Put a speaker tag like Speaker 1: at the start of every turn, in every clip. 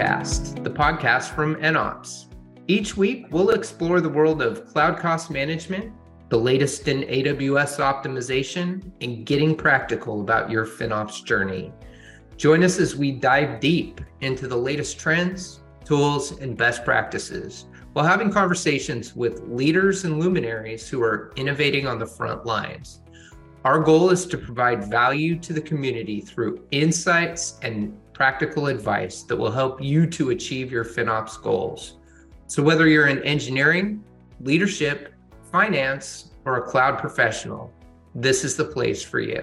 Speaker 1: The podcast from NOps. Each week, we'll explore the world of cloud cost management, the latest in AWS optimization, and getting practical about your FinOps journey. Join us as we dive deep into the latest trends, tools, and best practices while having conversations with leaders and luminaries who are innovating on the front lines. Our goal is to provide value to the community through insights and practical advice that will help you to achieve your FinOps goals. So, whether you're in engineering, leadership, finance, or a cloud professional, this is the place for you.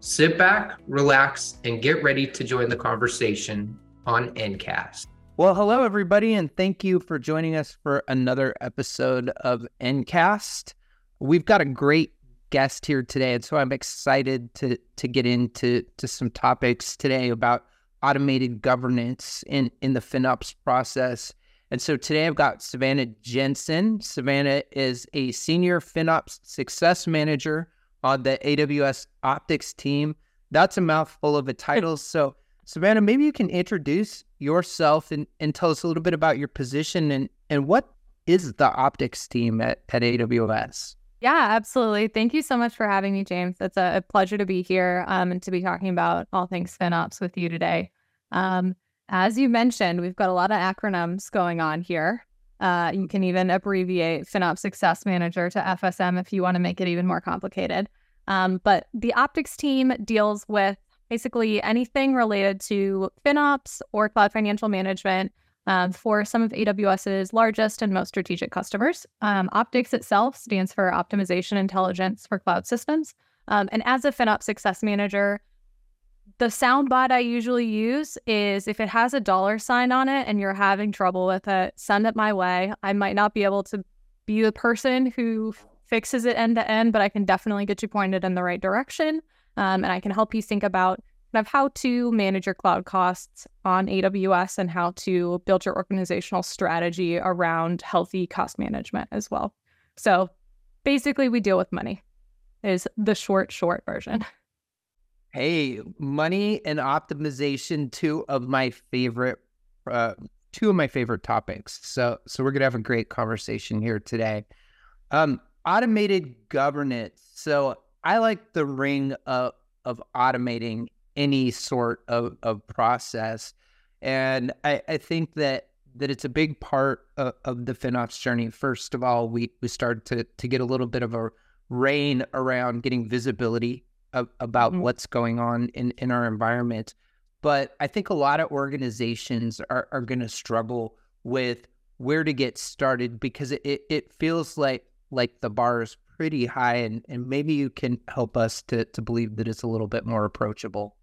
Speaker 1: Sit back, relax, and get ready to join the conversation on nCast.
Speaker 2: Well, hello, everybody, and thank you for joining us for another episode of nCast. We've got a great guest here today, and so I'm excited to to get into to some topics today about automated governance in in the FinOps process. And so today I've got Savanna Jensen. Savanna is a senior FinOps success manager on the AWS Optics team. That's a mouthful of a title. So Savanna, maybe you can introduce yourself and, and tell us a little bit about your position and, and what is the optics team at, at AWS?
Speaker 3: Yeah, absolutely. Thank you so much for having me, James. It's a, a pleasure to be here um, and to be talking about all things FinOps with you today. Um, as you mentioned, we've got a lot of acronyms going on here. Uh, you can even abbreviate FinOps Success Manager to FSM if you want to make it even more complicated. Um, but the optics team deals with basically anything related to FinOps or cloud financial management um, for some of AWS's largest and most strategic customers. Um, Optics itself stands for Optimization Intelligence for Cloud Systems. Um, and as a FinOps Success Manager, the soundbite I usually use is if it has a dollar sign on it and you're having trouble with it, send it my way. I might not be able to be the person who fixes it end to end, but I can definitely get you pointed in the right direction. Um, and I can help you think about of how to manage your cloud costs on AWS and how to build your organizational strategy around healthy cost management as well. So basically, we deal with money, is the short, short version.
Speaker 2: Hey, money and optimization, two of my favorite, uh, two of my favorite topics. So, so we're gonna have a great conversation here today. Um, automated governance. So I like the ring of, of automating any sort of, of process. And I, I think that that it's a big part of, of, the FinOps journey. First of all, we we started to to get a little bit of a rein around getting visibility of, about mm-hmm. what's going on in, in our environment. But I think a lot of organizations are, are going to struggle with where to get started because it, it feels like like the bar is pretty high and, and maybe you can help us to, to believe that it's a little bit more approachable.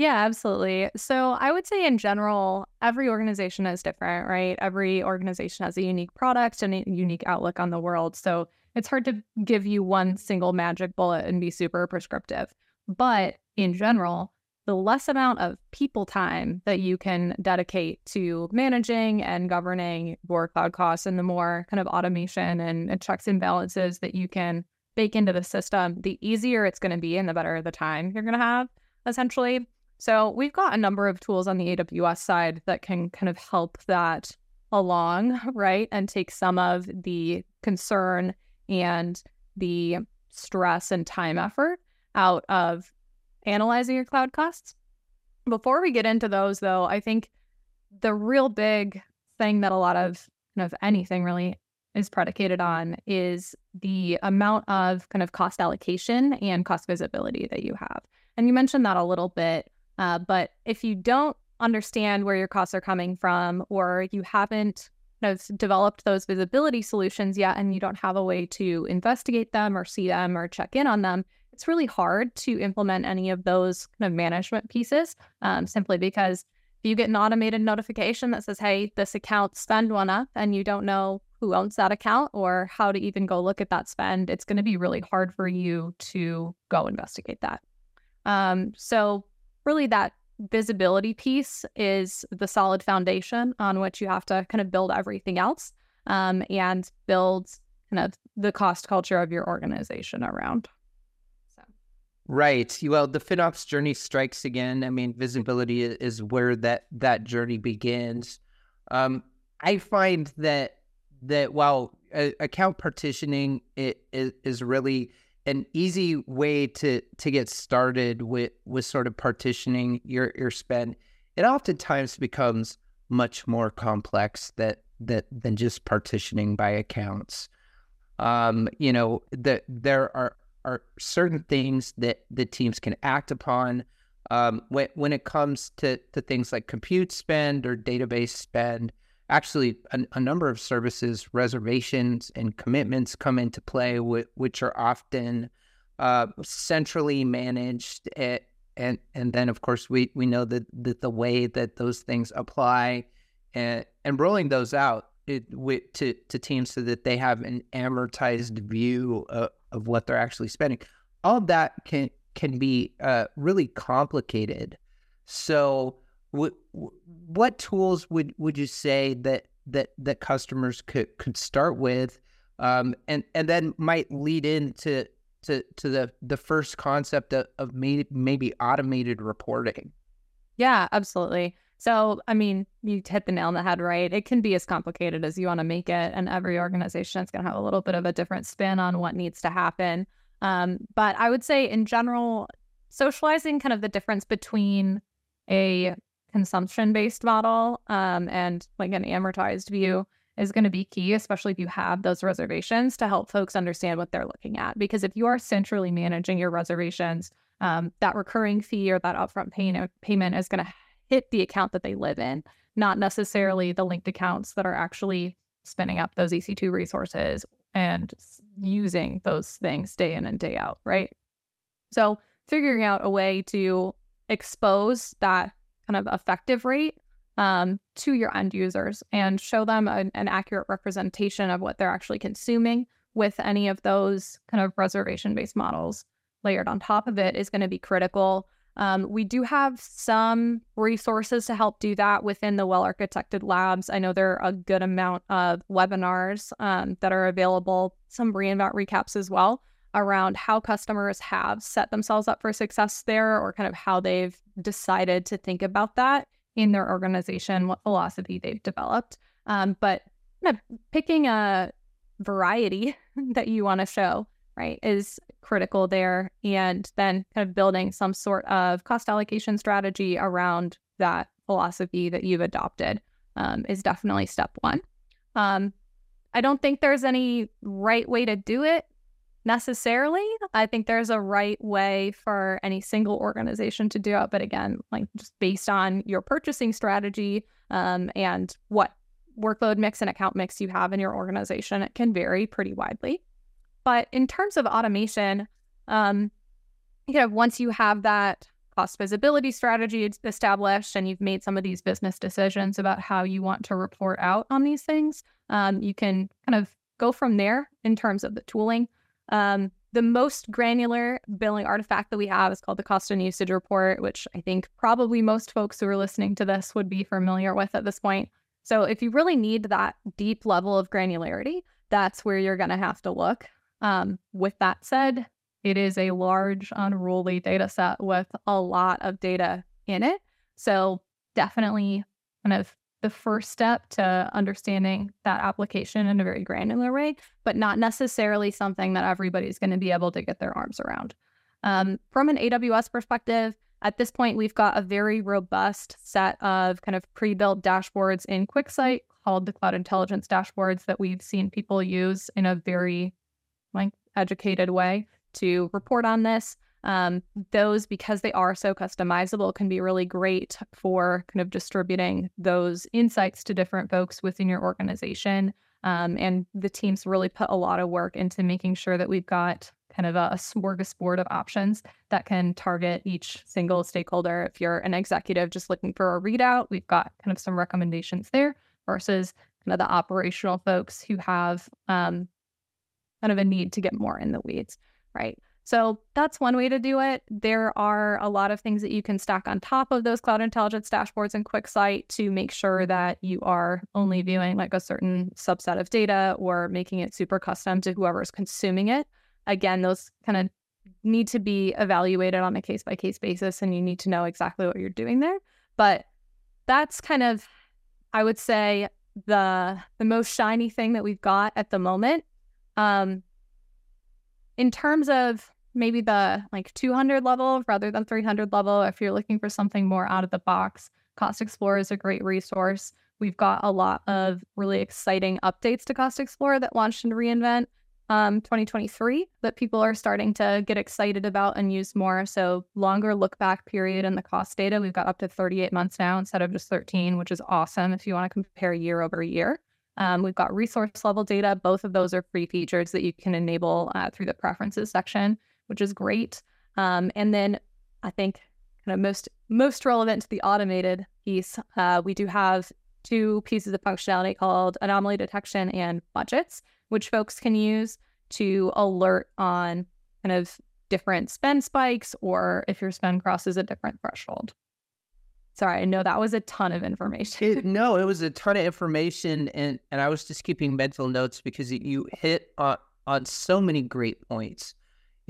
Speaker 3: Yeah, absolutely. So I would say in general, every organization is different, right? Every organization has a unique product and a unique outlook on the world. So it's hard to give you one single magic bullet and be super prescriptive. But in general, the less amount of people time that you can dedicate to managing and governing your cloud costs and the more kind of automation and, and checks and balances that you can bake into the system, the easier it's going to be and the better the time you're going to have, essentially. So we've got a number of tools on the AWS side that can kind of help that along, right? And take some of the concern and the stress and time effort out of analyzing your cloud costs. Before we get into those, though, I think the real big thing that a lot of kind of anything really is predicated on is the amount of kind of cost allocation and cost visibility that you have. And you mentioned that a little bit, uh, but if you don't understand where your costs are coming from, or you haven't kind of developed those visibility solutions yet and you don't have a way to investigate them or see them or check in on them, it's really hard to implement any of those kind of management pieces um, simply because if you get an automated notification that says, hey, this account spend went up and you don't know who owns that account or how to even go look at that spend, it's going to be really hard for you to go investigate that. Um, so, really, that visibility piece is the solid foundation on which you have to kind of build everything else um, and build kind of the cost culture of your organization around.
Speaker 2: Right. Well, the FinOps journey strikes again. I mean, visibility is where that that journey begins. Um, I find that that while uh, account partitioning it is, is really an easy way to to get started with with sort of partitioning your your spend, it oftentimes becomes much more complex that that than just partitioning by accounts. Um, you know, that there are are certain things that the teams can act upon um, when when it comes to to things like compute spend or database spend. Actually, a, a number of services, reservations, and commitments come into play, which are often uh, centrally managed. At, and and then, of course, we we know that, that the way that those things apply, and and rolling those out it, with, to to teams so that they have an amortized view of, of what they're actually spending. All that can can be uh, really complicated. So, what tools would would you say that that that customers could could start with, um, and and then might lead into to to the the first concept of, of maybe, maybe automated reporting?
Speaker 3: Yeah, absolutely. So, I mean, you hit the nail on the head, right? It can be as complicated as you want to make it, and every organization is going to have a little bit of a different spin on what needs to happen. Um, but I would say, in general, socializing kind of the difference between a consumption based model um, and like an amortized view is going to be key, especially if you have those reservations to help folks understand what they're looking at. Because if you are centrally managing your reservations, um, that recurring fee or that upfront pay- payment is going to hit the account that they live in, not necessarily the linked accounts that are actually spinning up those EC2 resources and using those things day in and day out, right? So, figuring out a way to expose that kind of effective rate um, to your end users and show them an, an accurate representation of what they're actually consuming with any of those kind of reservation based models layered on top of it is going to be critical um, we do have some resources to help do that within the well architected labs. I know there are a good amount of webinars um, that are available, some reinvent recaps as well around how customers have set themselves up for success there or kind of how they've decided to think about that in their organization, what philosophy they've developed. Um, but kind of picking a variety that you want to show right, is critical there. And then kind of building some sort of cost allocation strategy around that philosophy that you've adopted um, is definitely step one. Um, I don't think there's any right way to do it necessarily. I think there's a right way for any single organization to do it. But again, like just based on your purchasing strategy um, and what workload mix and account mix you have in your organization, it can vary pretty widely. But in terms of automation, um, you know, once you have that cost visibility strategy established and you've made some of these business decisions about how you want to report out on these things, um, you can kind of go from there in terms of the tooling. Um, the most granular billing artifact that we have is called the cost and usage report, which I think probably most folks who are listening to this would be familiar with at this point. So, if you really need that deep level of granularity, that's where you're going to have to look. Um, with that said, it is a large, unruly data set with a lot of data in it. So, definitely kind of the first step to understanding that application in a very granular way, but not necessarily something that everybody's going to be able to get their arms around. Um, from an AWS perspective, at this point, we've got a very robust set of kind of pre built dashboards in QuickSight called the Cloud Intelligence Dashboards that we've seen people use in a very like educated way to report on this. Um, those, because they are so customizable, can be really great for kind of distributing those insights to different folks within your organization. Um, and the teams really put a lot of work into making sure that we've got kind of a, smorgasbord of options that can target each single stakeholder. If you're an executive just looking for a readout, we've got kind of some recommendations there versus kind of the operational folks who have um, kind of a need to get more in the weeds, right? So that's one way to do it. There are a lot of things that you can stack on top of those cloud intelligence dashboards in QuickSight to make sure that you are only viewing like a certain subset of data or making it super custom to whoever's consuming it. Again, those kind of need to be evaluated on a case by case basis and you need to know exactly what you're doing there. But that's kind of, I would say, the the most shiny thing that we've got at the moment. Um, in terms of maybe the like 200 level rather than 300 level, if you're looking for something more out of the box, Cost Explorer is a great resource. We've got a lot of really exciting updates to Cost Explorer that launched in reInvent um, 2023 that people are starting to get excited about and use more. So longer look back period in the cost data. We've got up to 38 months now instead of just 13, which is awesome if you want to compare year over year. Um, we've got resource level data. Both of those are free features that you can enable uh, through the preferences section, which is great. Um, and then I think kind of most most relevant to the automated piece, uh, we do have two pieces of functionality called anomaly detection and budgets which folks can use to alert on kind of different spend spikes or if your spend crosses a different threshold. Sorry, I know that was a ton of information.
Speaker 2: it, no, it was a ton of information, and and I was just keeping mental notes because you hit on on so many great points.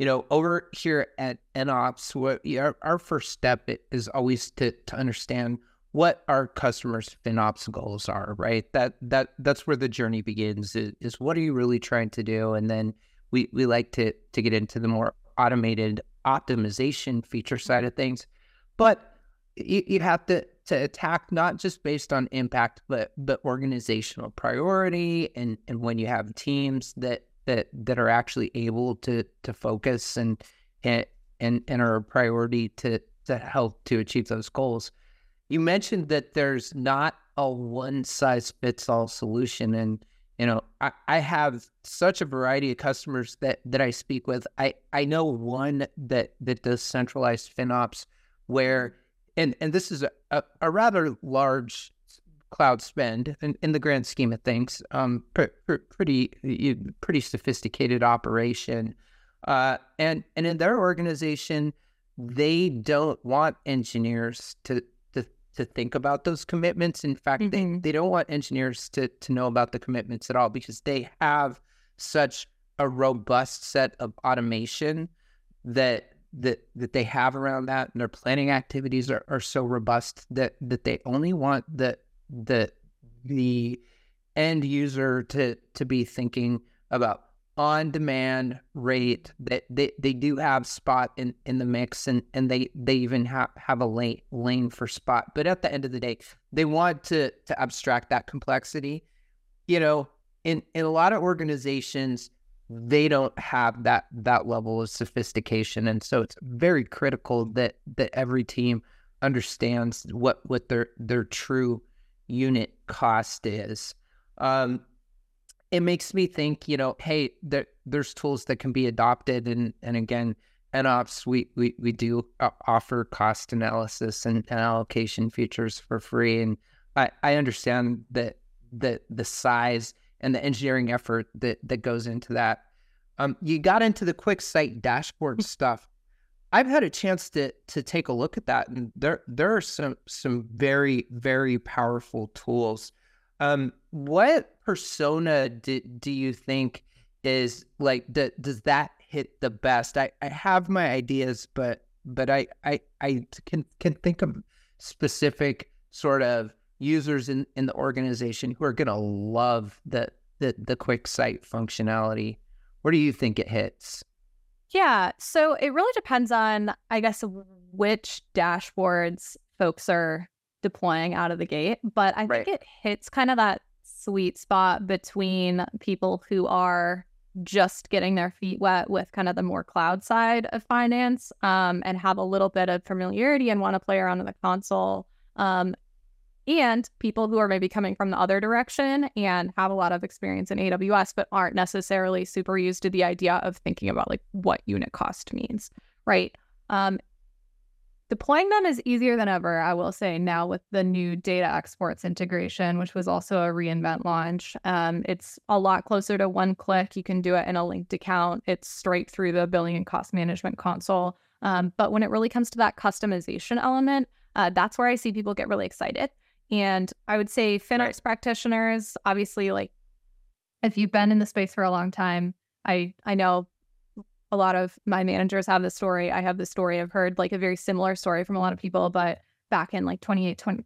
Speaker 2: You know, over here at NOPS, what our, our first step is always to to understand what our customers' FinOps goals are, right? That that that's where the journey begins. Is, is, what are you really trying to do? And then we we like to to get into the more automated optimization feature side of things, but you, you have to to attack not just based on impact, but but organizational priority and and when you have teams that that that are actually able to to focus and and and, and are a priority to to help to achieve those goals you mentioned that there's not a one size fits all solution. And, you know, I, I have such a variety of customers that, that I speak with. I, I know one that, that does centralized FinOps where, and, and this is a, a, a rather large cloud spend in, in the grand scheme of things, um, pr- pr- pretty, pretty sophisticated operation. Uh, and, and in their organization, they don't want engineers to to to think about those commitments. In fact, mm-hmm. they, they don't want engineers to to know about the commitments at all because they have such a robust set of automation that that that they have around that and their planning activities are, are so robust that that they only want the the the end user to to be thinking about on demand rate that they, they do have spot in, in the mix and, and they, they even have, have a lane lane for spot. But at the end of the day, they want to to abstract that complexity. You know, in, in a lot of organizations, they don't have that that level of sophistication. And so it's very critical that that every team understands what what their their true unit cost is. Um, it makes me think, you know, hey, there, there's tools that can be adopted, and and again, NOPS we we we do offer cost analysis and, and allocation features for free, and I I understand that the the size and the engineering effort that that goes into that. Um, you got into the QuickSight dashboard stuff. I've had a chance to to take a look at that, and there there are some some very very powerful tools. Um, what persona do, do you think is like the, does that hit the best? I, I have my ideas, but but I, I I can can think of specific sort of users in, in the organization who are gonna love the the the QuickSight functionality. Where do you think it hits?
Speaker 3: Yeah, so it really depends on, I guess, which dashboards folks are deploying out of the gate. But I right. think it hits kind of that sweet spot between people who are just getting their feet wet with kind of the more cloud side of finance um, and have a little bit of familiarity and want to play around in the console. Um, and people who are maybe coming from the other direction and have a lot of experience in AWS, but aren't necessarily super used to the idea of thinking about like what unit cost means, right? Um, Deploying them is easier than ever, I will say, now with the new data exports integration, which was also a reInvent launch. Um, it's a lot closer to one click. You can do it in a linked account, it's straight through the billing and cost management console. Um, but when it really comes to that customization element, uh, that's where I see people get really excited. And I would say FinOps right. practitioners, obviously, like if you've been in the space for a long time, I I know a lot of my managers have this story. I have this story. I've heard like a very similar story from a lot of people, but back in like 2018,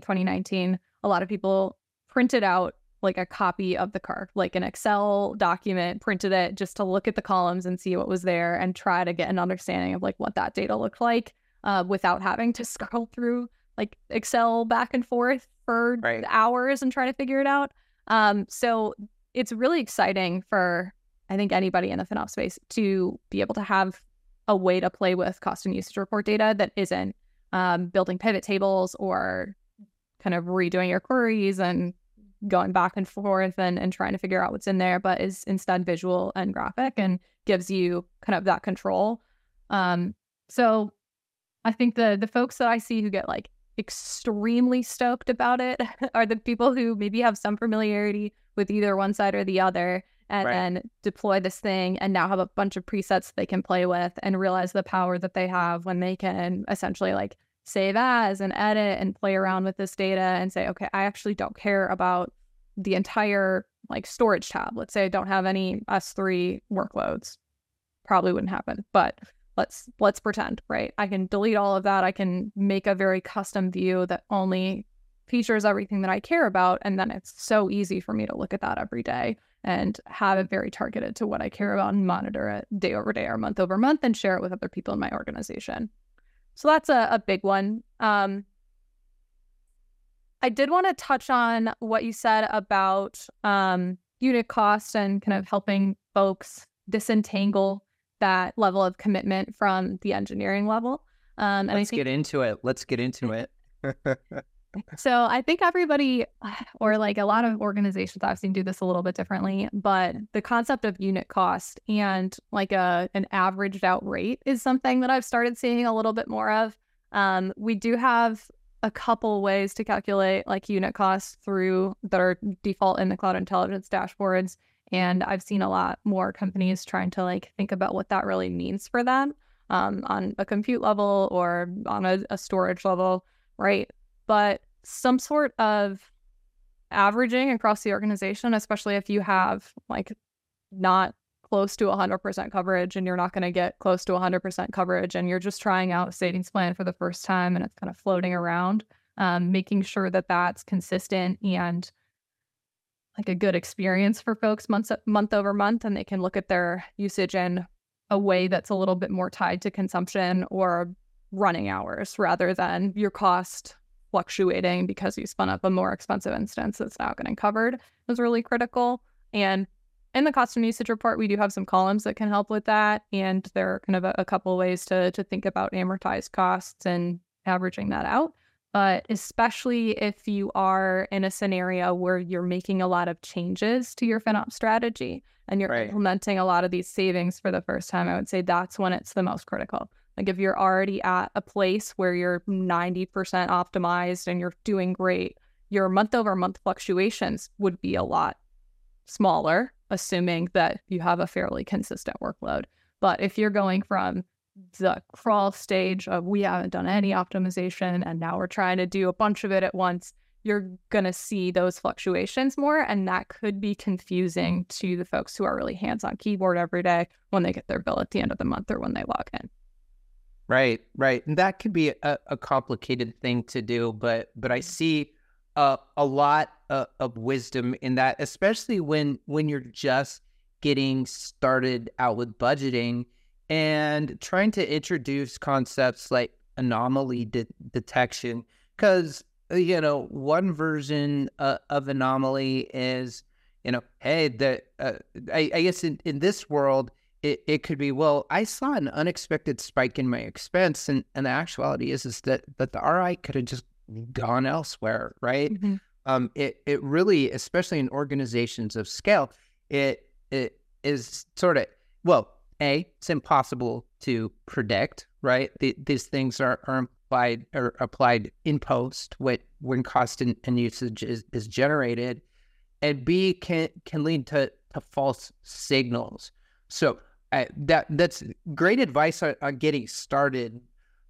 Speaker 3: 2019, a lot of people printed out like a copy of the CUR, like an Excel document, printed it just to look at the columns and see what was there and try to get an understanding of like what that data looked like uh, without having to scroll through like Excel back and forth for right. hours and try to figure it out. Um, so it's really exciting for I think anybody in the FinOps space to be able to have a way to play with cost and usage report data that isn't um, building pivot tables or kind of redoing your queries and going back and forth and, and trying to figure out what's in there, but is instead visual and graphic and gives you kind of that control. Um, so I think the the folks that I see who get like extremely stoked about it are the people who maybe have some familiarity with either one side or the other and right. then deploy this thing and now have a bunch of presets they can play with and realize the power that they have when they can essentially like save as and edit and play around with this data and say, okay, I actually don't care about the entire like storage tab. Let's say I don't have any S3 workloads. Probably wouldn't happen, but let's let's pretend, right? I can delete all of that. I can make a very custom view that only features everything that I care about and then it's so easy for me to look at that every day and have it very targeted to what I care about and monitor it day over day or month over month and share it with other people in my organization. So that's a, a big one. Um, I did want to touch on what you said about um, unit cost and kind of helping folks disentangle that level of commitment from the engineering level.
Speaker 2: Um, and Let's think... get into it. Let's get into it.
Speaker 3: so I think everybody, or like a lot of organizations I've seen do this a little bit differently, but the concept of unit cost and like a an averaged out rate is something that I've started seeing a little bit more of. Um, we do have a couple ways to calculate like unit costs through that are default in the cloud intelligence dashboards. And I've seen a lot more companies trying to like think about what that really means for them um, on a compute level or on a, a storage level, right? but some sort of averaging across the organization, especially if you have like not close to 100% coverage and you're not going to get close to 100% coverage and you're just trying out savings plan for the first time and it's kind of floating around um, making sure that that's consistent and like a good experience for folks month month over month and they can look at their usage in a way that's a little bit more tied to consumption or running hours rather than your cost fluctuating because you spun up a more expensive instance that's now getting covered is really critical. And in the cost and usage report, we do have some columns that can help with that. And there are kind of a, a couple ways to, to think about amortized costs and averaging that out. But especially if you are in a scenario where you're making a lot of changes to your FinOps strategy and you're right. implementing a lot of these savings for the first time, I would say that's when it's the most critical. Like if you're already at a place where you're 90% optimized and you're doing great, your month over month fluctuations would be a lot smaller, assuming that you have a fairly consistent workload. But if you're going from the crawl stage of we haven't done any optimization and now we're trying to do a bunch of it at once, you're going to see those fluctuations more. And that could be confusing to the folks who are really hands on keyboard every day when they get their bill at the end of the month or when they log in.
Speaker 2: Right, right, and that could be a, a complicated thing to do, but but I mm-hmm. see uh, a lot uh, of wisdom in that, especially when when you're just getting started out with budgeting and trying to introduce concepts like anomaly de- detection, because uh, you know one version uh, of anomaly is you know hey the uh, I, I guess in, in this world it, it could be, well, I saw an unexpected spike in my expense. And, and the actuality is, is that, that the RI could have just gone elsewhere, right? Mm-hmm. Um, it, it really, especially in organizations of scale, it, it is sort of, well, A, it's impossible to predict, right? The, these things are, are applied or applied in post when, when cost and, and usage is, is generated. And B, can, can lead to, to false signals. So I, that that's great advice on, on getting started.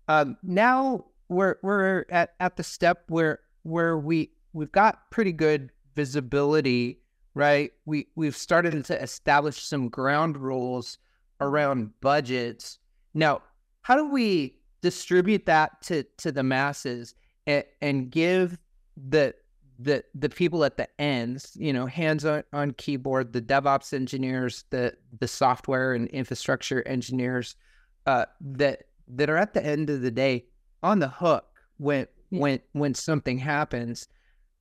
Speaker 2: Um, now we're we're at, at the step where where we we've got pretty good visibility, right? We we've started to establish some ground rules around budgets. Now, how do we distribute that to to the masses and, and give the the the people at the ends, you know, hands on, on keyboard, the DevOps engineers, the the software and infrastructure engineers, uh, that that are at the end of the day on the hook when yeah. when when something happens.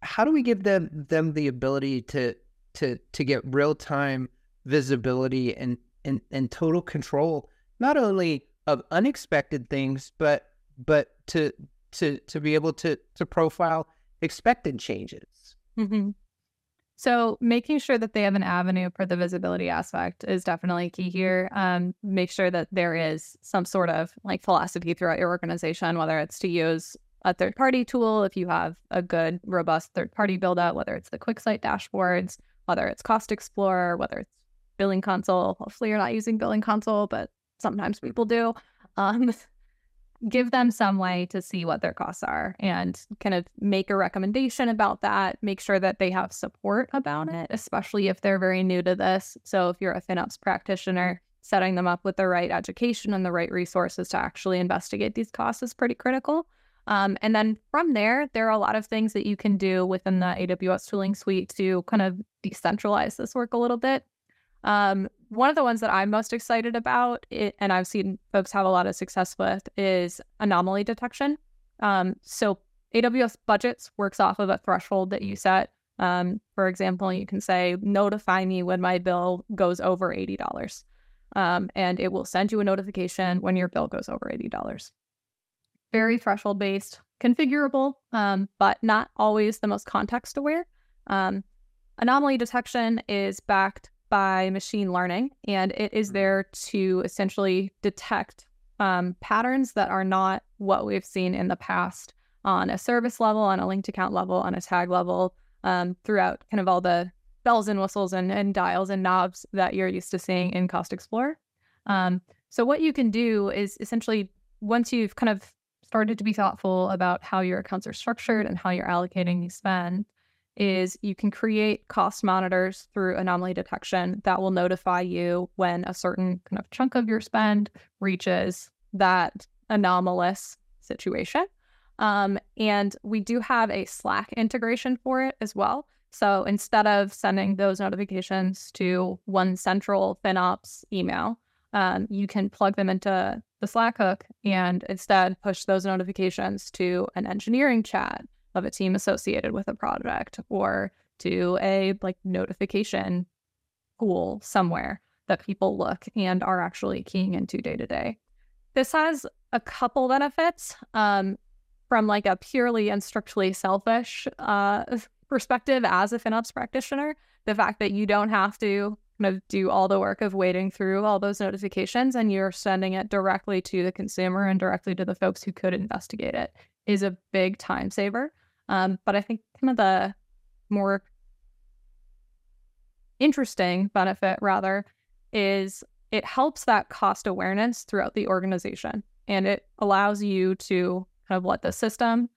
Speaker 2: How do we give them them the ability to to to get real time visibility and, and and total control, not only of unexpected things, but but to to to be able to to profile expected changes.
Speaker 3: Mm-hmm. So making sure that they have an avenue for the visibility aspect is definitely key here. Um, make sure that there is some sort of like philosophy throughout your organization, whether it's to use a third party tool if you have a good, robust third party build out, whether it's the QuickSight dashboards, whether it's Cost Explorer, whether it's Billing Console. Hopefully, you're not using Billing Console, but sometimes people do. Um, give them some way to see what their costs are and kind of make a recommendation about that. Make sure that they have support about it, especially if they're very new to this. So, if you're a FinOps practitioner, setting them up with the right education and the right resources to actually investigate these costs is pretty critical. Um, and then from there, there are a lot of things that you can do within the AWS tooling suite to kind of decentralize this work a little bit. Um, one of the ones that I'm most excited about, it, and I've seen folks have a lot of success with, is anomaly detection. Um, so AWS budgets works off of a threshold that you set. Um, for example, you can say, notify me when my bill goes over $80. Um, and it will send you a notification when your bill goes over $80. Very threshold based, configurable, um, but not always the most context aware. Um, anomaly detection is backed by machine learning, and it is mm-hmm. there to essentially detect um, patterns that are not what we've seen in the past on a service level, on a linked account level, on a tag level, um, throughout kind of all the bells and whistles and, and, dials and knobs that you're used to seeing in Cost Explorer. Um, so, what you can do is essentially once you've kind of started to be thoughtful about how your accounts are structured and how you're allocating spend, is you can create cost monitors through anomaly detection that will notify you when a certain kind of chunk of your spend reaches that anomalous situation. Um, and we do have a Slack integration for it as well. So instead of sending those notifications to one central FinOps email, um, you can plug them into the Slack hook and instead push those notifications to an engineering chat of a team associated with a project or to a like notification pool somewhere that people look and are actually keying into day to day. This has a couple benefits um, from like a purely and strictly selfish uh, perspective as a FinOps practitioner. The fact that you don't have to kind of do all the work of wading through all those notifications and you're sending it directly to the consumer and directly to the folks who could investigate it is a big time saver. Um, but I think kind of the more interesting benefit, rather, is it helps that cost awareness throughout the organization and it allows you to kind of let the system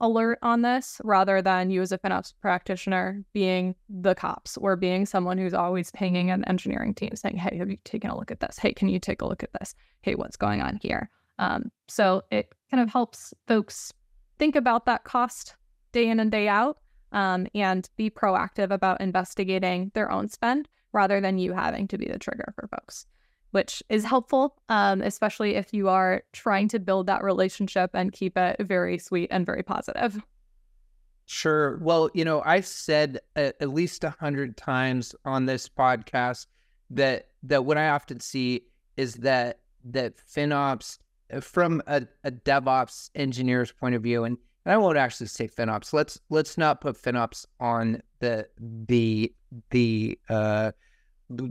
Speaker 3: alert on this rather than you as a FinOps practitioner being the cops or being someone who's always pinging an engineering team saying, Hey, have you taken a look at this? Hey, can you take a look at this? Hey, what's going on here? Um, so it kind of helps folks think about that cost day in and day out um, and be proactive about investigating their own spend rather than you having to be the trigger for folks, which is helpful, um, especially if you are trying to build that relationship and keep it very sweet and very positive.
Speaker 2: Sure. Well, you know, I've said at, at least a hundred times on this podcast that that what I often see is that that FinOps from a, a DevOps engineer's point of view, and and I won't actually say FinOps. Let's let's not put FinOps on the the the uh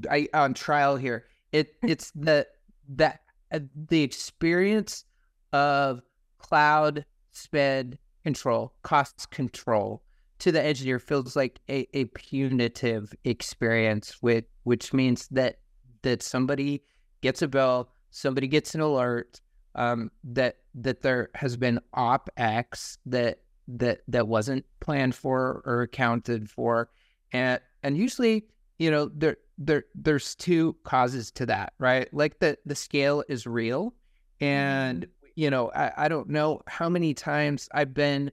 Speaker 2: I, on trial here. It it's the that uh, the experience of cloud spend control, cost control to the engineer feels like a, a punitive experience with which means that that somebody gets a bill, somebody gets an alert, um, that that there has been OpEx that that that wasn't planned for or accounted for, and and usually you know, there there there's two causes to that, right? Like the the scale is real, and you know, I, I don't know how many times I've been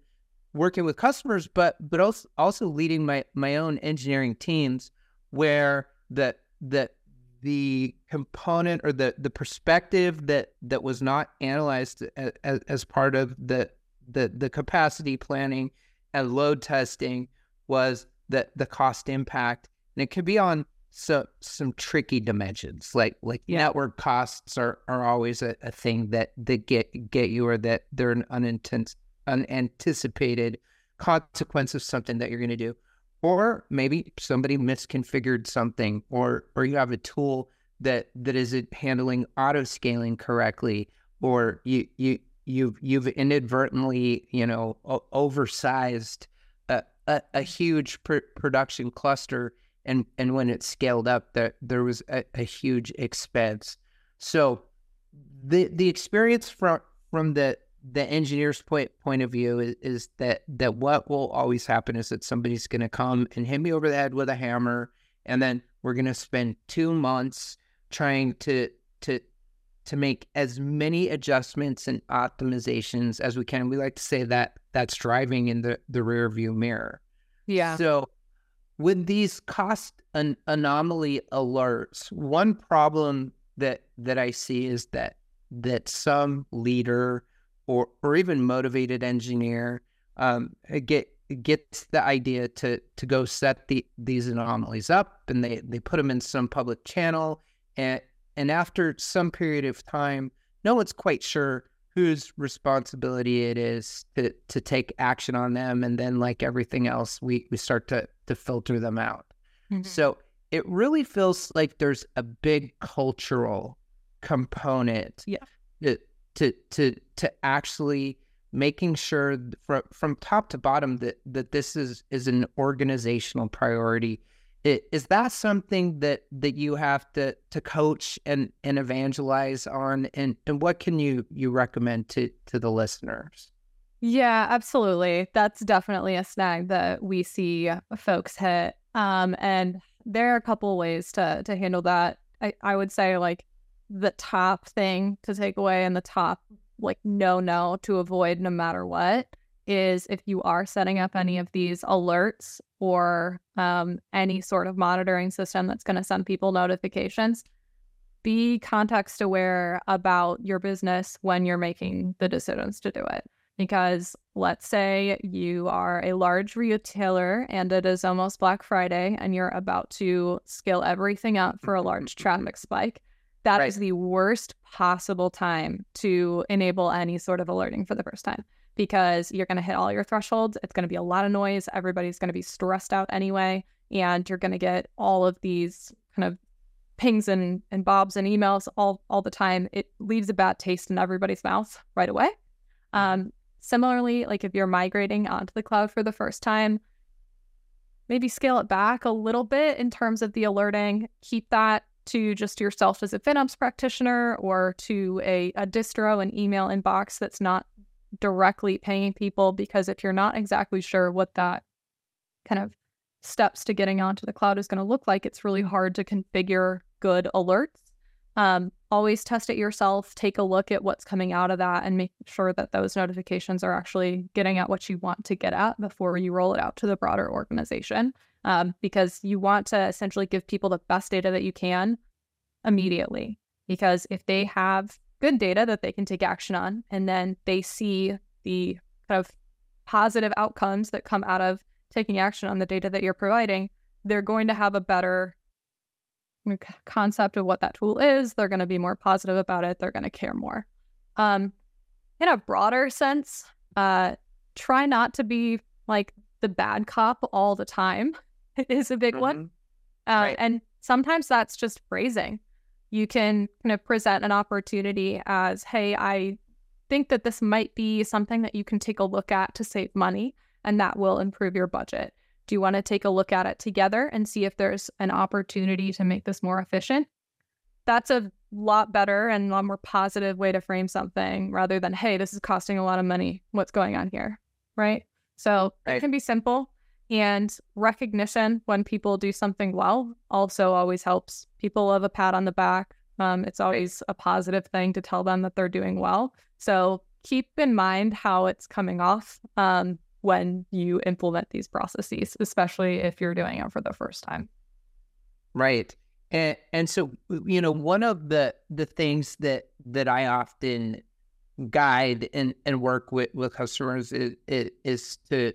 Speaker 2: working with customers, but but also also leading my my own engineering teams where that that the component or the the perspective that that was not analyzed as, as part of the the the capacity planning and load testing was the the cost impact and it could be on so some tricky dimensions like like yeah. network costs are are always a, a thing that that get get you or that they're an unintense unanticipated consequence of something that you're going to do or maybe somebody misconfigured something or or you have a tool that that isn't handling auto scaling correctly or you you you've you've inadvertently you know oversized a, a, a huge pr- production cluster and and when it scaled up that there was a, a huge expense. So the the experience from from the the engineer's point point of view is, is that that what will always happen is that somebody's going to come and hit me over the head with a hammer, and then we're going to spend two months trying to to to make as many adjustments and optimizations as we can. We like to say that that's driving in the the rear view mirror.
Speaker 3: Yeah.
Speaker 2: So with these cost an- anomaly alerts, one problem that that I see is that that some leader or or even motivated engineer um, get gets the idea to to go set the these anomalies up and they they put them in some public channel and and after some period of time no one's quite sure whose responsibility it is to to take action on them and then like everything else we we start to to filter them out mm-hmm. so it really feels like there's a big cultural component
Speaker 3: yeah
Speaker 2: to to to actually making sure from from top to bottom that that this is is an organizational priority. It, is that something that that you have to to coach and and evangelize on? And and what can you you recommend to to the listeners?
Speaker 3: Yeah absolutely. That's definitely a snag that we see folks hit. Um and there are a couple ways to to handle that. I i would say like the top thing to take away and the top like no no to avoid no matter what is if you are setting up any of these alerts or um, any sort of monitoring system that's going to send people notifications be context aware about your business when you're making the decisions to do it. Because let's say you are a large retailer and it is almost black friday and you're about to scale everything up for a large traffic spike that right. is the worst possible time to enable any sort of alerting for the first time because you're going to hit all your thresholds. It's going to be a lot of noise. Everybody's going to be stressed out anyway. And you're going to get all of these kind of pings and, and bobs and emails all, all the time. It leaves a bad taste in everybody's mouth right away. Mm-hmm. Um, similarly, like if you're migrating onto the cloud for the first time, maybe scale it back a little bit in terms of the alerting. Keep that to just yourself as a FinOps practitioner or to a, a distro, an email inbox that's not directly paying people. Because if you're not exactly sure what that kind of steps to getting onto the cloud is going to look like, it's really hard to configure good alerts. Um, always test it yourself, take a look at what's coming out of that, and make sure that those notifications are actually getting at what you want to get at before you roll it out to the broader organization um, because you want to essentially give people the best data that you can immediately. Because if they have good data that they can take action on, and then they see the kind of positive outcomes that come out of taking action on the data that you're providing, they're going to have a better concept of what that tool is. They're going to be more positive about it. They're going to care more. Um, in a broader sense, uh, try not to be like the bad cop all the time. is a big mm-hmm. one. Uh, right. And sometimes that's just phrasing. You can kind of present an opportunity as, hey, I think that this might be something that you can take a look at to save money, and that will improve your budget. Do you want to take a look at it together and see if there's an opportunity to make this more efficient? That's a lot better and a lot more positive way to frame something rather than, hey, this is costing a lot of money. What's going on here? Right. So right. it can be simple and recognition when people do something well also always helps. People love a pat on the back. Um, it's always a positive thing to tell them that they're doing well. So keep in mind how it's coming off um, when you implement these processes, especially if you're doing it for the first time.
Speaker 2: Right. And and so you know one of the the things that that I often guide and and work with with customers is is to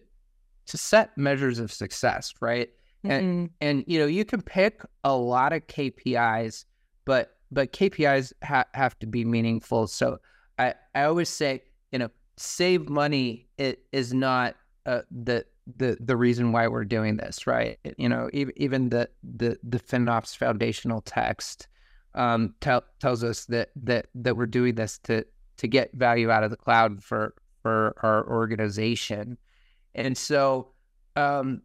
Speaker 2: to set measures of success, right? Mm-hmm. And and you know you can pick a lot of KPIs, but but KPIs ha- have to be meaningful. So I I always say you know save money it is not uh, the the the reason why we're doing this, right? You know, even even the the the FinOps foundational text um, tell, tells us that that that we're doing this to to get value out of the cloud for for our organization, and so um,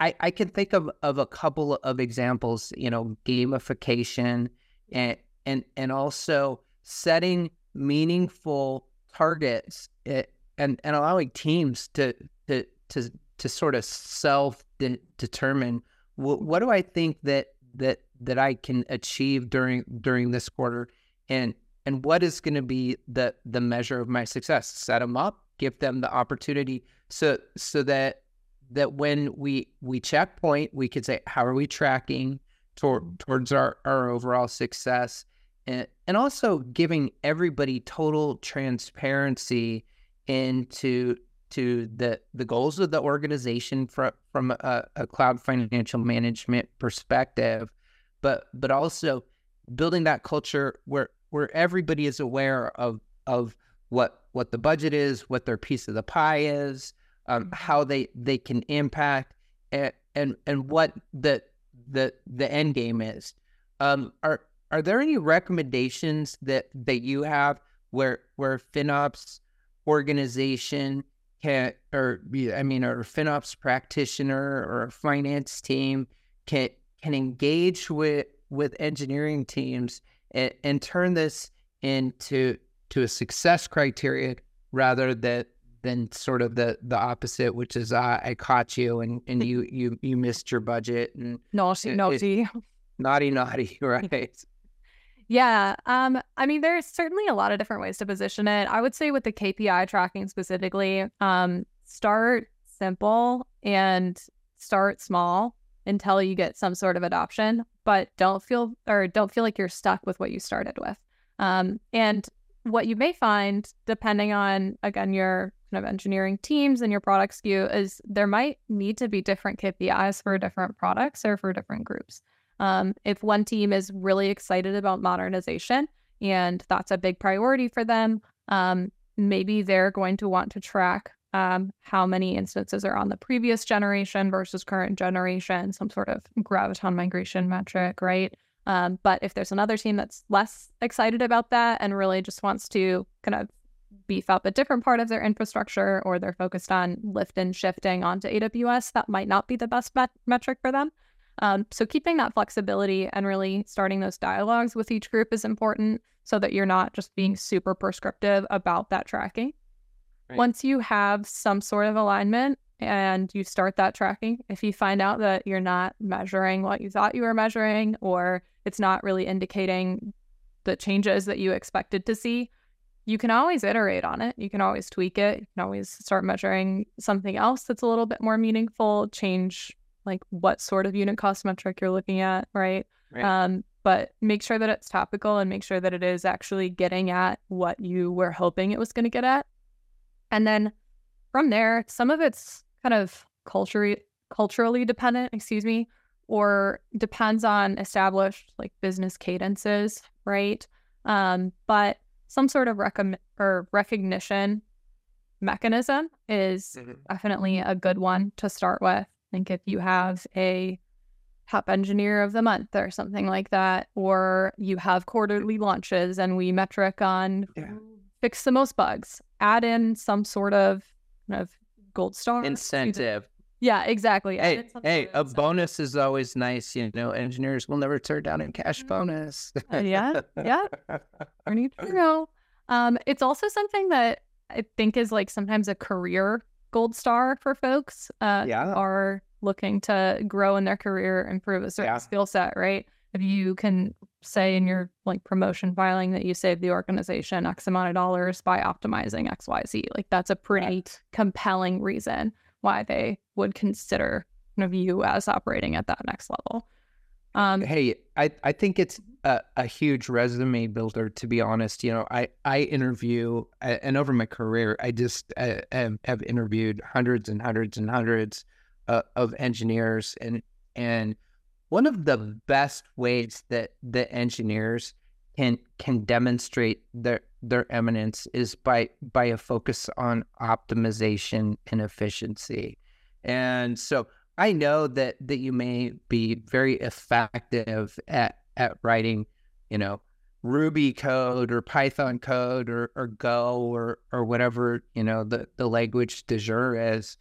Speaker 2: I I can think of of a couple of examples. You know, gamification and and and also setting meaningful targets eh, and and allowing teams to to to to sort of self determine what, what do I think that that that I can achieve during during this quarter, and and what is going to be the the measure of my success. Set them up, give them the opportunity, so so that that when we we checkpoint, we could say how are we tracking toward, towards our our overall success, and and also giving everybody total transparency into to the the goals of the organization from from a, a cloud financial management perspective, but but also building that culture where where everybody is aware of of what what the budget is, what their piece of the pie is, um, mm-hmm. how they they can impact, and and and what the the the end game is. Um, are are there any recommendations that that you have where where FinOps organization can, or I mean, or FinOps practitioner or a finance team can can engage with with engineering teams and, and turn this into to a success criteria rather than than sort of the the opposite, which is uh, I caught you and and you you you missed your budget and
Speaker 3: naughty naughty
Speaker 2: it, naughty naughty right.
Speaker 3: Yeah. Um, I mean, there's certainly a lot of different ways to position it. I would say with the KPI tracking specifically, um, start simple and start small until you get some sort of adoption, but don't feel or don't feel like you're stuck with what you started with. Um, and what you may find, depending on again your kind of engineering teams and your product SKU, is there might need to be different KPIs for different products or for different groups. Um, if one team is really excited about modernization and that's a big priority for them, um, maybe they're going to want to track um, how many instances are on the previous generation versus current generation, some sort of Graviton migration metric, right? Um, but if there's another team that's less excited about that and really just wants to kind of beef up a different part of their infrastructure or they're focused on lift and shifting onto AWS, that might not be the best met- metric for them. Um, so keeping that flexibility and really starting those dialogues with each group is important so that you're not just being super prescriptive about that tracking. Right. Once you have some sort of alignment and you start that tracking, if you find out that you're not measuring what you thought you were measuring or it's not really indicating the changes that you expected to see, you can always iterate on it. You can always tweak it. You can always start measuring something else that's a little bit more meaningful, change like what sort of unit cost metric you're looking at, right? right. Um, but make sure that it's topical and make sure that it is actually getting at what you were hoping it was going to get at. And then from there, some of it's kind of culturally culturally dependent, excuse me, or depends on established like business cadences, right? Um, but some sort of rec- or recognition mechanism is mm-hmm. definitely a good one to start with think if you have a top engineer of the month or something like that, or you have quarterly launches and we metric on yeah. fix the most bugs, add in some sort of kind of gold star
Speaker 2: incentive.
Speaker 3: Yeah, exactly.
Speaker 2: Hey, hey, a bonus is always nice. You know, engineers will never turn down a cash mm. bonus.
Speaker 3: uh, yeah, yeah. We need to know. Um, it's also something that I think is like sometimes a career gold star for folks uh,
Speaker 2: Yeah.
Speaker 3: are looking to grow in their career, improve a certain
Speaker 2: Yeah.
Speaker 3: skill set, right? If you can say in your like promotion filing that you saved the organization X amount of dollars by optimizing XYZ, like that's a pretty compelling reason why they would consider kind of you as operating at that next level. Um,
Speaker 2: Hey, I, I think it's a, a huge resume builder, to be honest. You know, I, I interview, and over my career, I just uh, have, have interviewed hundreds and hundreds and hundreds uh, of engineers. And, and one of the best ways that the engineers can can demonstrate their their eminence is by by a focus on optimization and efficiency. And so I know that that you may be very effective at at writing, you know, Ruby code or Python code or, or Go or or whatever, you know, the, the language de jour is.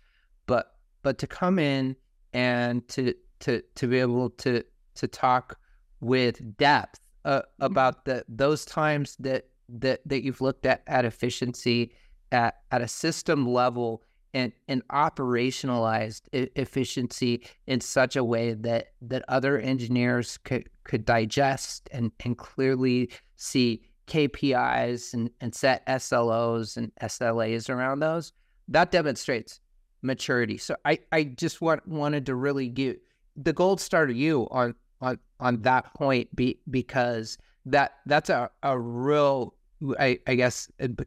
Speaker 2: But but to come in and to to to be able to to talk with depth uh, about the those times that that that you've looked at at efficiency at at a system level and and operationalized e- efficiency in such a way that that other engineers could could digest and and clearly see KPIs and and set SLOs and SLAs around those that demonstrates maturity. So I I just want wanted to really give the gold star to you on on on that point be, because that that's a, a real I, I guess a b-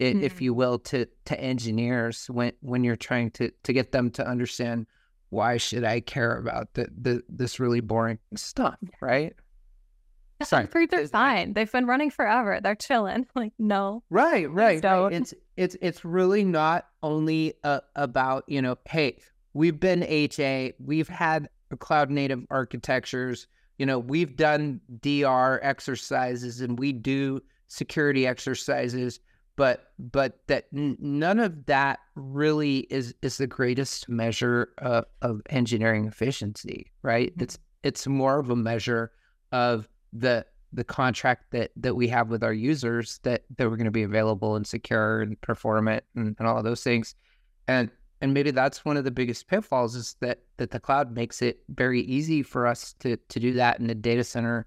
Speaker 2: i- if you will to to engineers when when you're trying to to get them to understand why should I care about the, the this really boring stuff right Sorry.
Speaker 3: Are fine. They've been running forever. They're chilling. Like, no.
Speaker 2: Right, right. right. It's it's it's really not only uh, about you know, hey, we've been HA, we've had cloud native architectures, you know, we've done DR exercises and we do security exercises, but but that n- none of that really is is the greatest measure of, of engineering efficiency, right?
Speaker 3: Mhm.
Speaker 2: It's it's more of a measure of the the contract that that we have with our users that that we're going to be available and secure and performant and, and all of those things and and maybe that's one of the biggest pitfalls is that that the cloud makes it very easy for us to to do that in a data center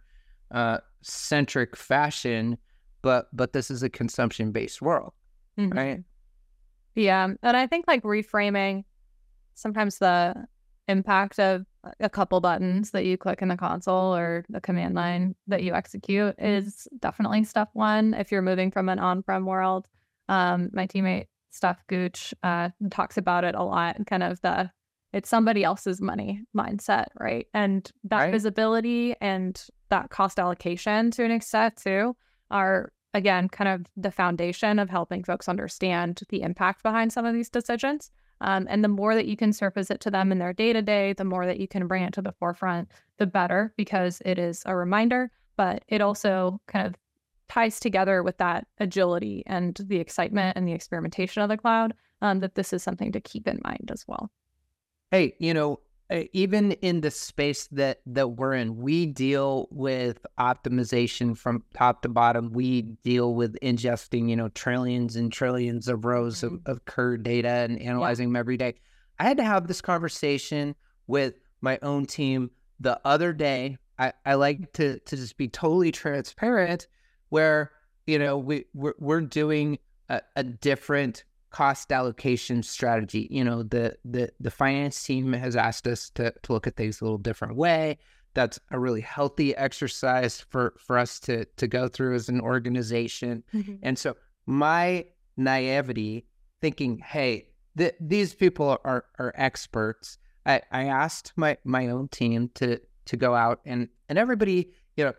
Speaker 2: uh, centric fashion but but this is a consumption based world
Speaker 3: Mhm.
Speaker 2: right
Speaker 3: Yeah. And I think like reframing sometimes the impact of a couple buttons that you click in the console or the command line that you execute is definitely step one if you're moving from an on-prem world. Um, my teammate Steph Gooch uh, talks about it a lot, kind of the it's somebody else's money mindset, right? And that
Speaker 2: Right.
Speaker 3: visibility and that cost allocation to an extent too are again kind of the foundation of helping folks understand the impact behind some of these decisions. Um, and the more that you can surface it to them in their day to day, the more that you can bring it to the forefront, the better, because it is a reminder, but it also kind of ties together with that agility and the excitement and the experimentation of the cloud. Um, that this is something to keep in mind as well.
Speaker 2: Hey, you know, Eh, even in the space that that we're in, we deal with optimization from top to bottom. We deal with ingesting, you know, trillions and trillions of rows of, mm-hmm. of CUR data and analyzing them every day. I had to have this conversation with my own team the other day. I, I like to to just be totally transparent, where you know we we're, we're doing a, a different cost allocation strategy. You know, the the the finance team has asked us to to look at things a little different way. That's a really healthy exercise for for us to to go through as an organization. Mm-hmm. And so my naivety, thinking, hey, th- these people are are experts. I, I asked my my own team to to go out and and everybody, you know,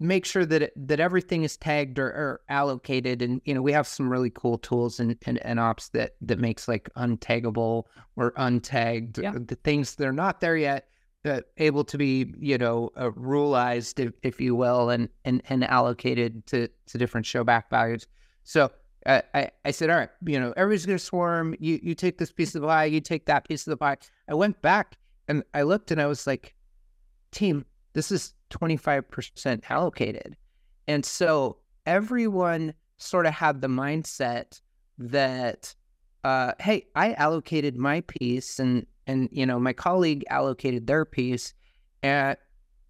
Speaker 2: make sure that it, that everything is tagged or, or allocated and you know we have some really cool tools in, in ops that that makes like untaggable or untagged
Speaker 3: Yeah.
Speaker 2: the things that are not there yet uh, able to be you know uh, ruleized if, if you will and and and allocated to to different showback values. So uh, I, I said all right you know everybody's gonna swarm. You you take this piece of the pie you take that piece of the pie. I went back and i looked and i was like team this is 25% allocated. And so everyone sort of had the mindset that uh, hey, I allocated my piece, and and you know my colleague allocated their piece, and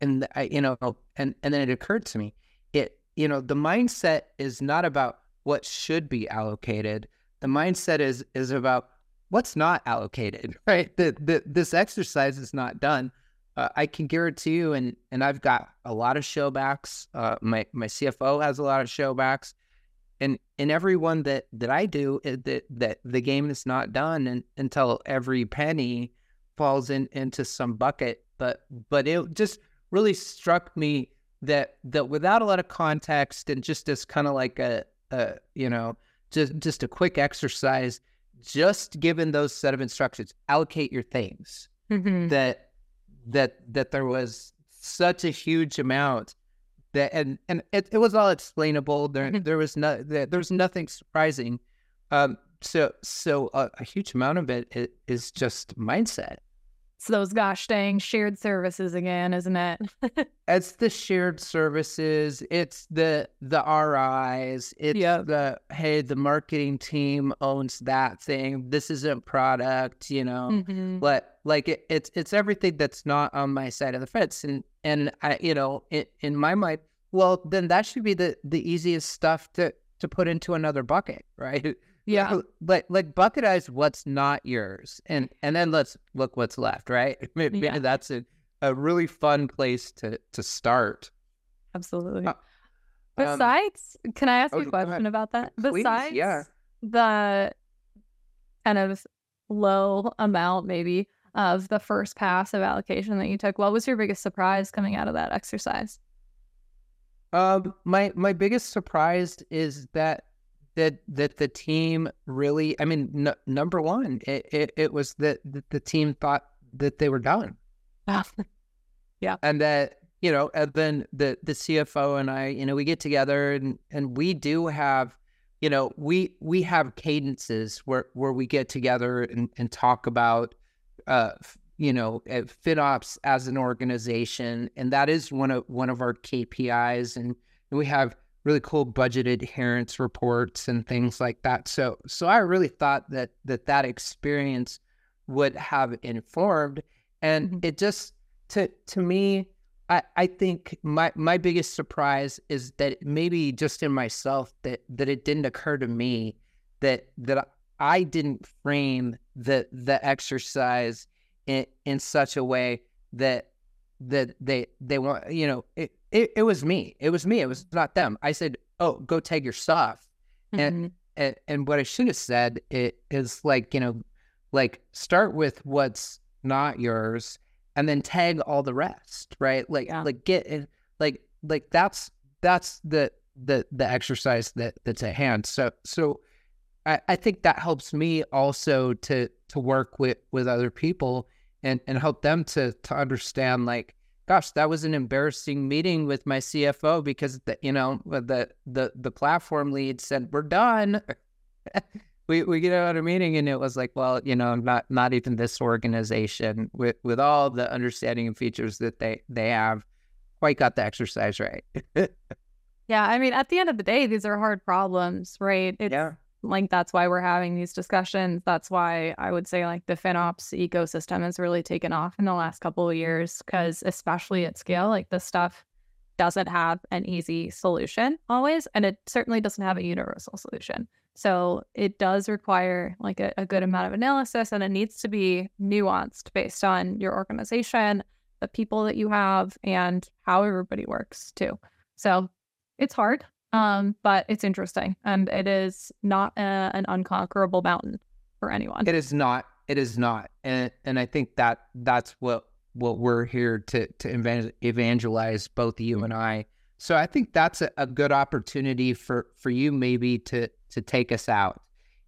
Speaker 2: and I, you know, and and then it occurred to me, it you know the mindset is not about what should be allocated. The mindset is is about what's not allocated, right? The, the, this exercise is not done. Uh, I can guarantee you, and and I've got a lot of showbacks. Uh, my my CFO has a lot of showbacks, and in every one that that I do, that that the game is not done and, until every penny falls in into some bucket. But but it just really struck me that that without a lot of context and just as kind of like a, a you know just just a quick exercise, just given those set of instructions, allocate your things.
Speaker 3: Mhm.
Speaker 2: That that that there was such a huge amount that and and it, it was all explainable. There
Speaker 3: Mhm.
Speaker 2: there was no there, was nothing surprising. Um, so so a, a huge amount of it i- is just mindset.
Speaker 3: It's those gosh dang shared services again, isn't it?
Speaker 2: It's the shared services. It's the the RIs. It's
Speaker 3: Yep.
Speaker 2: the hey, the marketing team owns that thing. This isn't product, you know.
Speaker 3: Mhm.
Speaker 2: But like it, it's it's everything that's not on my side of the fence, and and I you know it, in my mind, well then that should be the the easiest stuff to to put into another bucket, right?
Speaker 3: Yeah.
Speaker 2: Like like bucketize what's not yours, and and then let's look what's left, right? Maybe
Speaker 3: Yeah.
Speaker 2: that's a a really fun place to to start.
Speaker 3: Absolutely.
Speaker 2: Uh, um,
Speaker 3: Besides, can I ask
Speaker 2: oh,
Speaker 3: you a question about that?
Speaker 2: Please,
Speaker 3: Besides
Speaker 2: yeah.
Speaker 3: the kind of low amount, maybe, of the first pass of allocation that you took, what was your biggest surprise coming out of that exercise?
Speaker 2: Um, my my biggest surprise is that that that the team really. I mean, n- number one, it, it it was that that the team thought that they were done, yeah. And that you know, and then the the CFO and I, you know, we get together and and we do have, you know, we we have cadences where where we get together and and talk about, uh, you know, uh, FinOps as an organization, and that is one of one of our KPIs, and we have really cool budget adherence reports and things like that. So so I really thought that that that experience would have informed, and
Speaker 3: Mhm.
Speaker 2: it just to to me. I, I think my, my biggest surprise is that maybe just in myself that, that it didn't occur to me that that I didn't frame the the exercise in, in such a way that that they they want you know it, it it was me. It was me. It was not them. I said oh go tag your stuff. And-
Speaker 3: Mhm.
Speaker 2: and, and what I should have said it is like you know like start with what's not yours and then tag all the rest right? Like
Speaker 3: Yeah.
Speaker 2: like get it like like that's that's the the the exercise that that's at hand. So so I, I think that helps me also to to work with with other people and and help them to to understand like gosh that was an embarrassing meeting with my cfo because the, you know the the the platform lead said we're done. We we get out of a meeting and it was like well you know not not even this organization with with all the understanding and features that they they have quite got the exercise right.
Speaker 3: Yeah, I mean, at the end of the day, these are hard problems, right? It's
Speaker 2: yeah
Speaker 3: like that's why we're having these discussions. That's why I would say like the FinOps ecosystem has really taken off in the last couple of years because especially at scale, like this stuff doesn't have an easy solution always, and it certainly doesn't have a universal solution. So it does require like a, a good amount of analysis and it needs to be nuanced based on your organization, the people that you have, and how everybody works too. So it's hard um, but it's interesting and it is not a, an unconquerable mountain for anyone.
Speaker 2: It is not. It is not. And and I think that that's what what we're here to to evangelize both you and I. So I think that's a, a good opportunity for for you maybe to to take us out.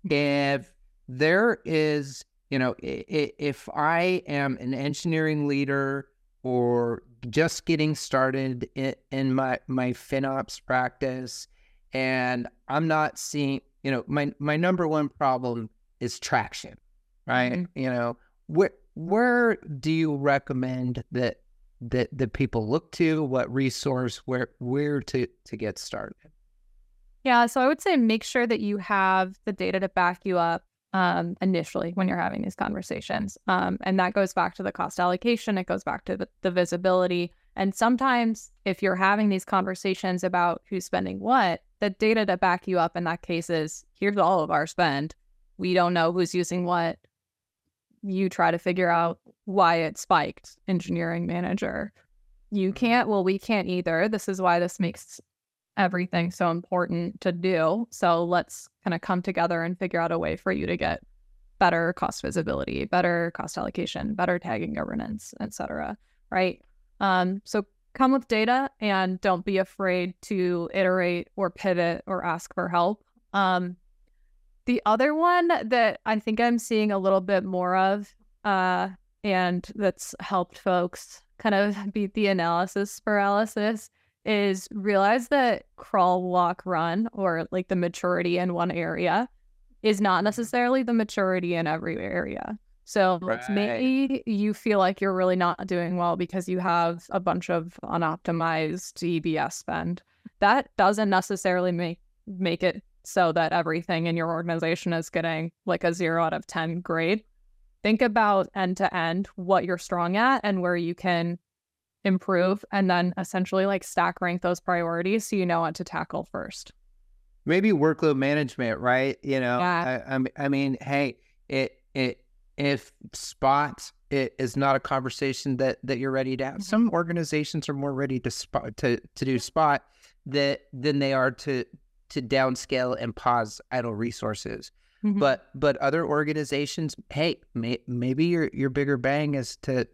Speaker 2: If there is, you know, if I am an engineering leader or just getting started in, in my my FinOps practice, and I'm not seeing, you know, my my number one problem is traction, right?
Speaker 3: Mhm.
Speaker 2: You know, where where do you recommend that that that people look to? What resource? Where where to to get started?
Speaker 3: Yeah, so I would say make sure that you have the data to back you up um, initially when you're having these conversations. Um, and that goes back to the cost allocation, it goes back to the, the visibility. And sometimes, if you're having these conversations about who's spending what, the data to back you up in that case is here's all of our spend. We don't know who's using what. You try to figure out why it spiked, engineering manager. You mm-hmm. can't, well, we can't either. This is why this makes everything so important to do. So let's kind of come together and figure out a way for you to get better cost visibility, better cost allocation, better tagging governance, et cetera. Right. Um, so come with data and don't be afraid to iterate or pivot or ask for help. Um, the other one that I think I'm seeing a little bit more of, uh, and that's helped folks kind of beat the analysis paralysis is realize that crawl, walk, run, or like the maturity in one area is not mm-hmm. necessarily the maturity in every area. So right. maybe you feel like you're really not doing well because you have a bunch of unoptimized EBS spend. That doesn't necessarily make make it so that everything in your organization is getting like a zero out of 10 grade. Think about end to end what you're strong at and where you can improve and then essentially like stack rank those priorities so you know what to tackle first
Speaker 2: maybe workload management right you know yeah. I, I, I mean hey it it if spot it is not a conversation that that you're ready to have mm-hmm. some organizations are more ready to spot to to do spot that than they are to to downscale and pause idle resources mm-hmm. but but other organizations hey may, maybe your your bigger bang is to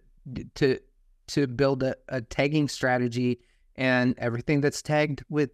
Speaker 2: to to build a, a tagging strategy and everything that's tagged with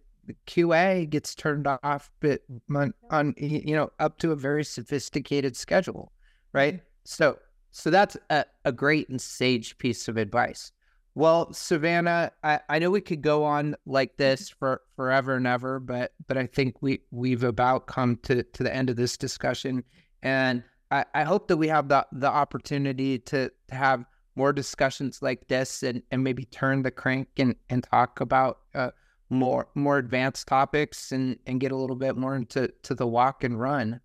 Speaker 2: QA gets turned off but on, on you know up to a very sophisticated schedule right mm-hmm. so so that's a, a great and sage piece of advice well Savanna I, I know we could go on like mm-hmm. this for forever and ever but but i think we we've about come to to the end of this discussion and i, I hope that we have the the opportunity to, to have more discussions like this and, and maybe turn the crank and, and talk about uh, more more advanced topics and, and get a little bit more into to the walk and run.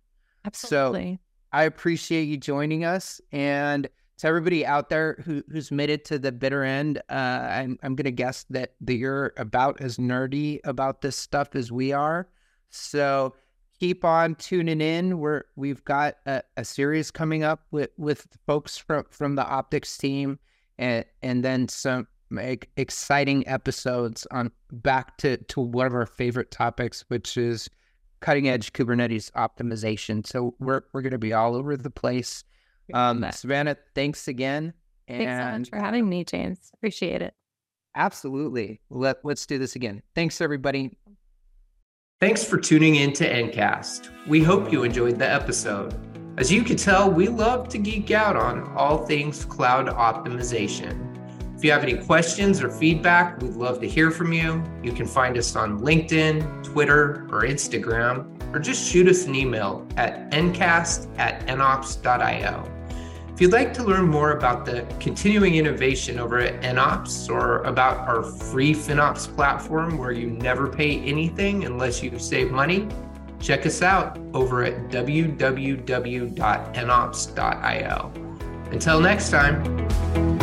Speaker 3: Absolutely.
Speaker 2: So I appreciate you joining us and to everybody out there who, who's made it to the bitter end, uh, I'm, I'm going to guess that, that you're about as nerdy about this stuff as we are. So keep on tuning in. We're we've got a, a series coming up with with folks from from the optics team, and and then some exciting episodes on back to to one of our favorite topics, which is cutting edge Kubernetes optimization. So we're we're going to be all over the place. Um, Savanna, thanks again.
Speaker 3: And, thanks so much for having me, James. Appreciate it.
Speaker 2: Absolutely. Let let's do this again. Thanks, everybody.
Speaker 1: Thanks for tuning in to nCast. We hope you enjoyed the episode. As you can tell, we love to geek out on all things cloud optimization. If you have any questions or feedback, we'd love to hear from you. You can find us on LinkedIn, Twitter, or Instagram, or just shoot us an email at ncast at nops.io. If you'd like to learn more about the continuing innovation over at nOps or about our free FinOps platform where you never pay anything unless you save money, check us out over at www.nops.io. Until next time.